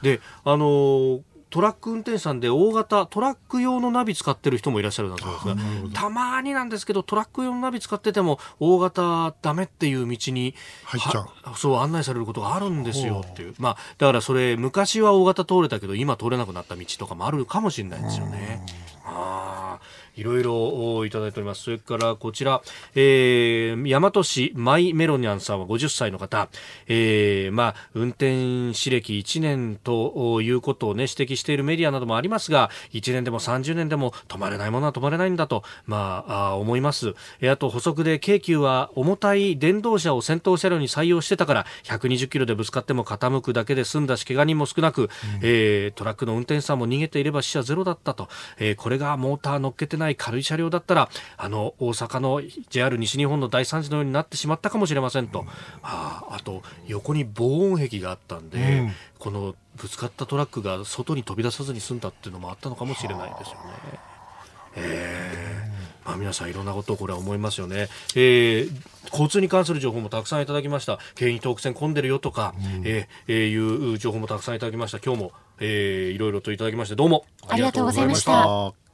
で、あの、トラック運転手さんで大型トラック用のナビ使ってる人もいらっしゃるんそうですがたまになんですけどトラック用のナビ使ってても大型ダメっていう道に入っちゃう。そう案内されることがあるんですよっていう。まあだからそれ昔は大型通れたけど今通れなくなった道とかもあるかもしれないですよね。ああいろいろいただいております。それからこちら、えー、大和市マイメロニャンさんは50歳の方、えー、まあ、運転士歴1年ということをね、指摘しているメディアなどもありますが、1年でも30年でも止まれないものは止まれないんだと、まあ、あ思います。えあと補足で、京急は重たい電動車を先頭車両に採用してたから、120キロでぶつかっても傾くだけで済んだし、怪我人も少なく、うん、えー、トラックの運転手さんも逃げていれば死者ゼロだったと、えー、これがモーター乗っけてないない軽い車両だったらあの大阪の JR 西日本の大惨事のようになってしまったかもしれませんと、うん、ああと横に防音壁があったんで、うん、このぶつかったトラックが外に飛び出さずに済んだっていうのもあったのかもしれないですよね。えー。まあ、皆さんいろんなことをこれは思いますよね、えー、交通に関する情報もたくさんいただきました。京浜東北線混んでるよとか、うん、えー、いう情報もたくさんいただきました。今日も、えー、いろいろといただきましてどうも。ありがとうございました